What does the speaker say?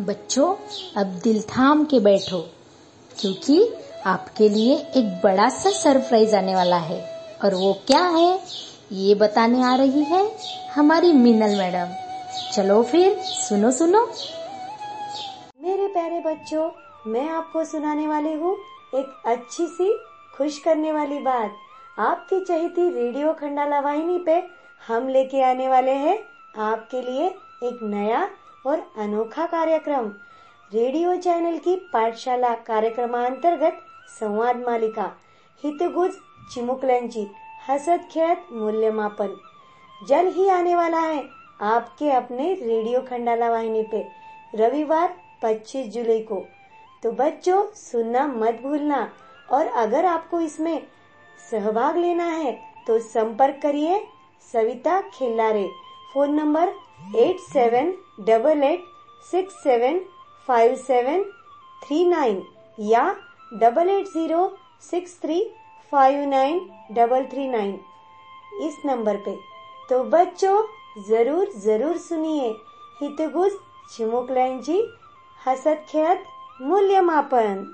बच्चों, अब दिल थाम के बैठो, क्योंकि आपके लिए एक बड़ा सा सरप्राइज़ आने वाला है। और वो क्या है, ये बताने आ रही है हमारी मीनल मैडम। चलो फिर, सुनो सुनो। मेरे प्यारे बच्चों, मैं आपको सुनाने वाली हूँ एक अच्छी सी, खुश करने वाली बात। आपकी चहेती रेडियो खंडाला वाहिनी पे हम लेके आने वाले हैं आपके लिए एक नया और अनोखा कार्यक्रम। रेडियो चैनल की पाठशाला कार्यक्रमांतर्गत संवाद मालिका, हितगुज चिमुकल्यांची हसत खेळत मूल्यमापन। जल ही आने वाला है आपके अपने रेडियो खंडाला वाहिनी पे, रविवार 25 जुलाई को। तो बच्चों, सुनना मत भूलना और अगर आपको इसमें सहभाग लेना है तो संपर्क करिए Savita Khillare. Phone number eight seven double eight six seven five seven three nine या double eight zero six three five nine double three nine इस नंबर पे। तो बच्चों, ज़रूर ज़रूर सुनिए हितगुज चिमुकल्यांची हसत खेळत मूल्यमापन।